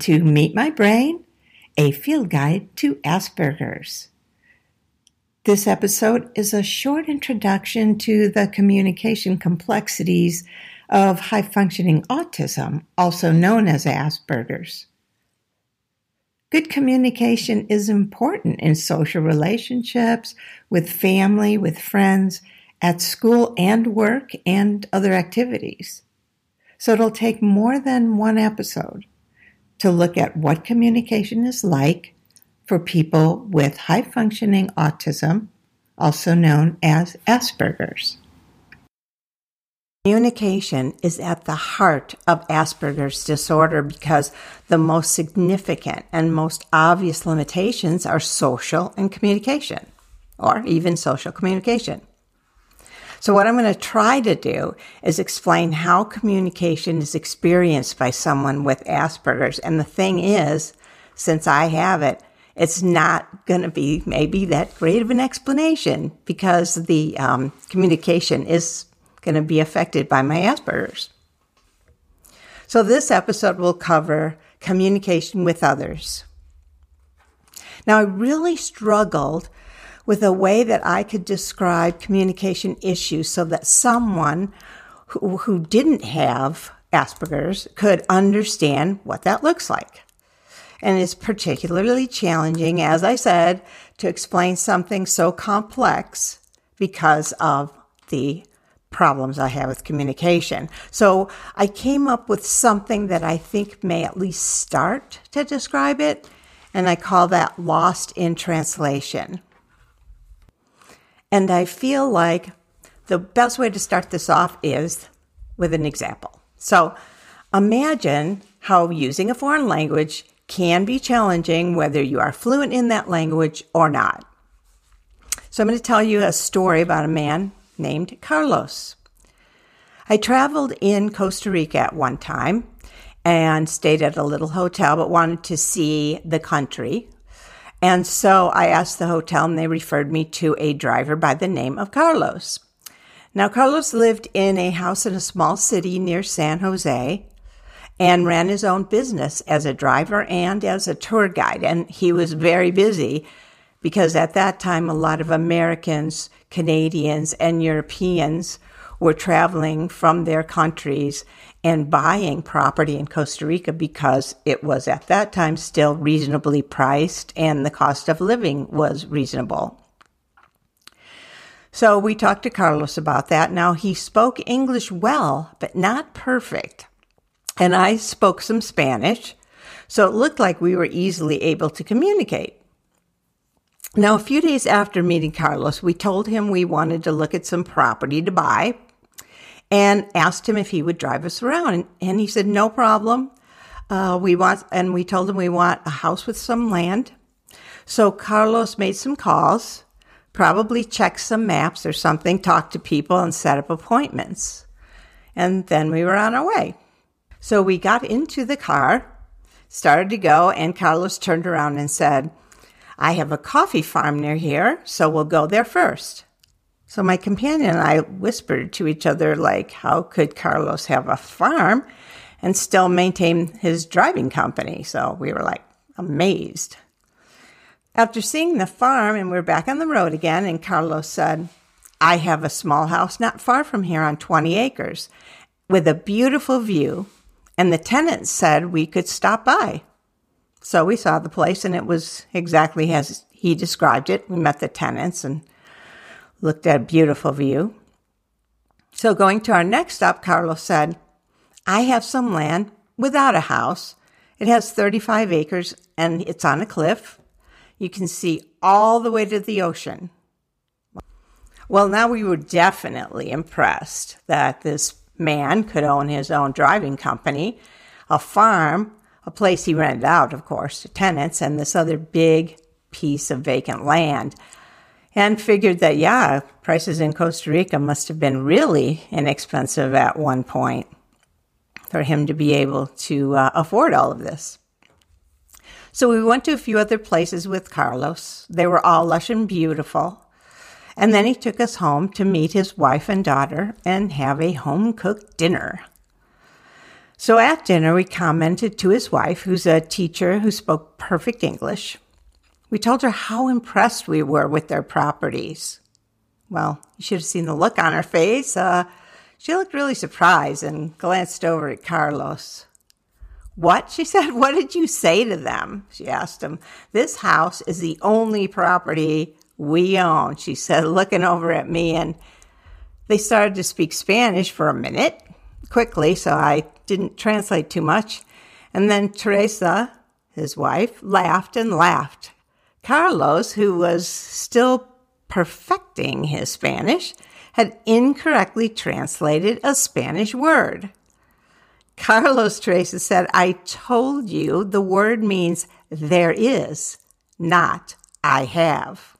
To Meet My Brain, a field guide to Asperger's. This episode is a short introduction to the communication complexities of high functioning autism, also known as Asperger's. Good communication is important in social relationships, with family, with friends, at school and work, and other activities. So it'll take more than one episode to look at what communication is like for people with high functioning autism, also known as Asperger's. Communication is at the heart of Asperger's disorder because the most significant and most obvious limitations are social and communication, or even social communication. So what I'm going to try to do is explain how communication is experienced by someone with Asperger's. And the thing is, since I have it, it's not going to be maybe that great of an explanation because the um, communication is going to be affected by my Asperger's. So this episode will cover communication with others. Now, I really struggled with a way that I could describe communication issues so that someone who, who didn't have Asperger's could understand what that looks like. And it's particularly challenging, as I said, to explain something so complex because of the problems I have with communication. So I came up with something that I think may at least start to describe it, and I call that lost in translation. And I feel like the best way to start this off is with an example. So imagine how using a foreign language can be challenging whether you are fluent in that language or not. So I'm going to tell you a story about a man named Carlos. I traveled in Costa Rica at one time and stayed at a little hotel, but wanted to see the country and so I asked the hotel and they referred me to a driver by the name of Carlos. Now, Carlos lived in a house in a small city near San Jose and ran his own business as a driver and as a tour guide. And he was very busy because at that time, a lot of Americans, Canadians, and Europeans were traveling from their countries and buying property in Costa Rica because it was at that time still reasonably priced and the cost of living was reasonable. So we talked to Carlos about that. Now he spoke English well, but not perfect. And I spoke some Spanish, so it looked like we were easily able to communicate. Now, a few days after meeting Carlos, we told him we wanted to look at some property to buy and asked him if he would drive us around. And, he said, no problem. Uh, we want, and we told him we want a house with some land. So Carlos made some calls, probably checked some maps or something, talked to people and set up appointments. And then we were on our way. So we got into the car, started to go, and Carlos turned around and said, I have a coffee farm near here, so we'll go there first. So my companion and I whispered to each other, like, how could Carlos have a farm and still maintain his driving company? So we were like amazed. After seeing the farm and we're back on the road again, and Carlos said, I have a small house not far from here on 20 acres with a beautiful view. And the tenants said we could stop by. So we saw the place and it was exactly as he described it. We met the tenants and looked at a beautiful view. So going to our next stop, Carlos said, I have some land without a house. It has 35 acres and it's on a cliff. You can see all the way to the ocean. Well, now we were definitely impressed that this man could own his own driving company, a farm, a place he rented out, of course, to tenants, and this other big piece of vacant land and figured that, yeah, prices in Costa Rica must have been really inexpensive at one point for him to be able to uh, afford all of this. So we went to a few other places with Carlos. They were all lush and beautiful. And then he took us home to meet his wife and daughter and have a home cooked dinner. So at dinner, we commented to his wife, who's a teacher who spoke perfect English. We told her how impressed we were with their properties. Well, you should have seen the look on her face. Uh, she looked really surprised and glanced over at Carlos. What? She said, What did you say to them? She asked him. This house is the only property we own, she said, looking over at me. And they started to speak Spanish for a minute quickly, so I didn't translate too much. And then Teresa, his wife, laughed and laughed. Carlos, who was still perfecting his Spanish, had incorrectly translated a Spanish word. Carlos Teresa said, I told you the word means there is, not I have.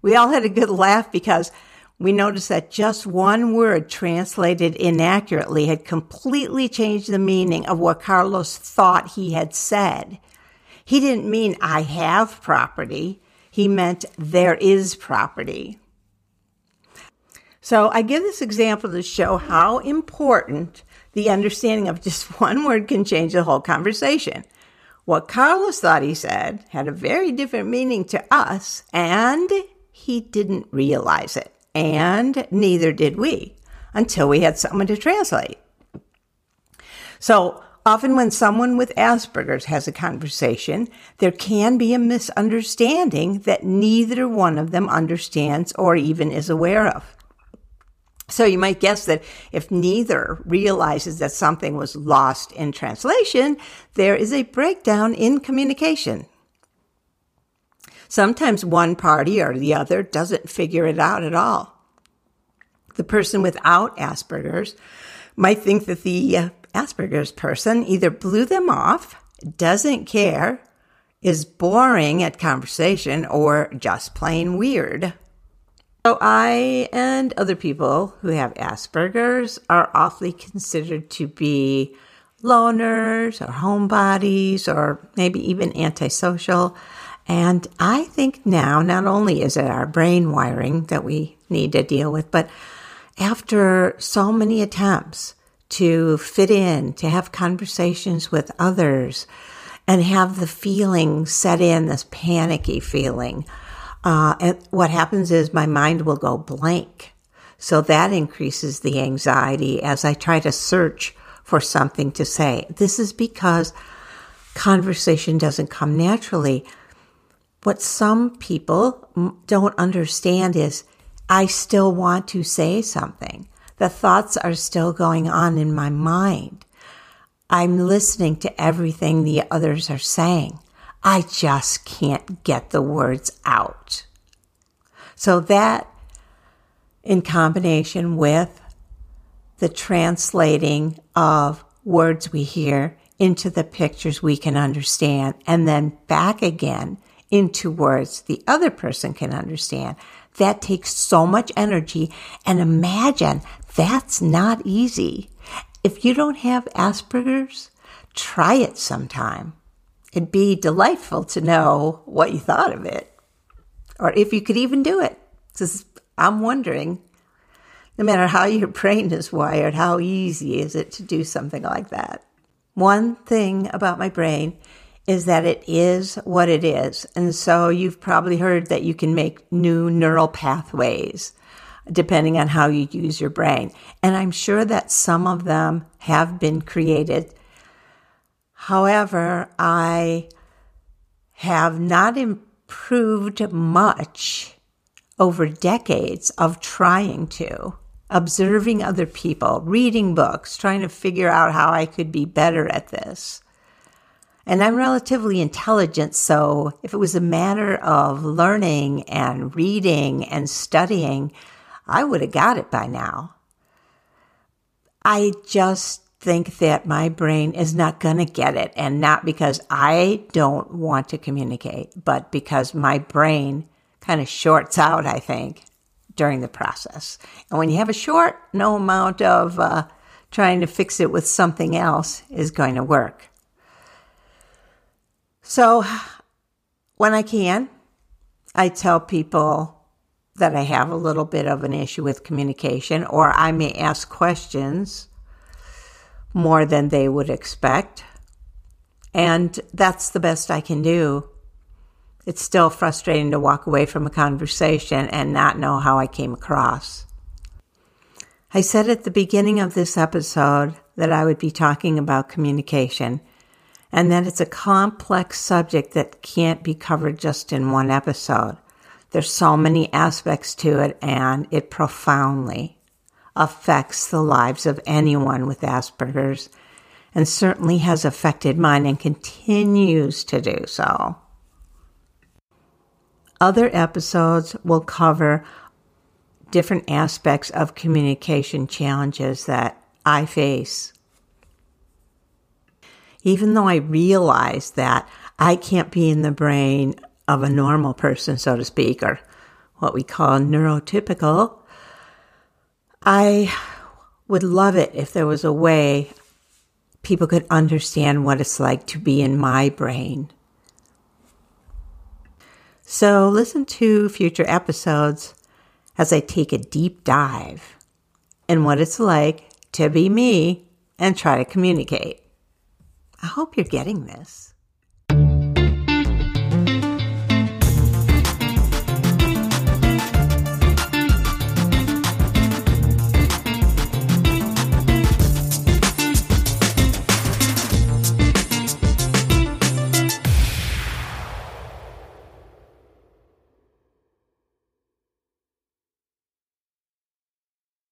We all had a good laugh because we noticed that just one word translated inaccurately had completely changed the meaning of what Carlos thought he had said. He didn't mean I have property. He meant there is property. So I give this example to show how important the understanding of just one word can change the whole conversation. What Carlos thought he said had a very different meaning to us, and he didn't realize it. And neither did we until we had someone to translate. So often when someone with Asperger's has a conversation, there can be a misunderstanding that neither one of them understands or even is aware of. So you might guess that if neither realizes that something was lost in translation, there is a breakdown in communication. Sometimes one party or the other doesn't figure it out at all. The person without Asperger's might think that the uh, Asperger's person either blew them off, doesn't care, is boring at conversation, or just plain weird. So I and other people who have Asperger's are awfully considered to be loners or homebodies or maybe even antisocial. And I think now not only is it our brain wiring that we need to deal with, but after so many attempts to fit in, to have conversations with others, and have the feeling set in, this panicky feeling uh, and what happens is my mind will go blank. So that increases the anxiety as I try to search for something to say. This is because conversation doesn't come naturally. What some people don't understand is I still want to say something. The thoughts are still going on in my mind. I'm listening to everything the others are saying. I just can't get the words out. So that in combination with the translating of words we hear into the pictures we can understand and then back again into words the other person can understand. That takes so much energy and imagine that's not easy. If you don't have Asperger's, try it sometime. It'd be delightful to know what you thought of it, or if you could even do it. Because I'm wondering, no matter how your brain is wired, how easy is it to do something like that? One thing about my brain is that it is what it is. And so you've probably heard that you can make new neural pathways depending on how you use your brain. And I'm sure that some of them have been created However, I have not improved much over decades of trying to, observing other people, reading books, trying to figure out how I could be better at this. And I'm relatively intelligent, so if it was a matter of learning and reading and studying, I would have got it by now. I just think that my brain is not going to get it. And not because I don't want to communicate, but because my brain kind of shorts out, I think, during the process. And when you have a short, no amount of uh, trying to fix it with something else is going to work. So when I can, I tell people that I have a little bit of an issue with communication, or I may ask questions more than they would expect. And that's the best I can do. It's still frustrating to walk away from a conversation and not know how I came across. I said at the beginning of this episode that I would be talking about communication and that it's a complex subject that can't be covered just in one episode. There's so many aspects to it and it profoundly affects the lives of anyone with Asperger's and certainly has affected mine and continues to do so. Other episodes will cover different aspects of communication challenges that I face. Even though I realize that I can't be in the brain of a normal person, so to speak, or what we call neurotypical, I would love it if there was a way people could understand what it's like to be in my brain. So listen to future episodes as I take a deep dive in what it's like to be me and try to communicate. I hope you're getting this.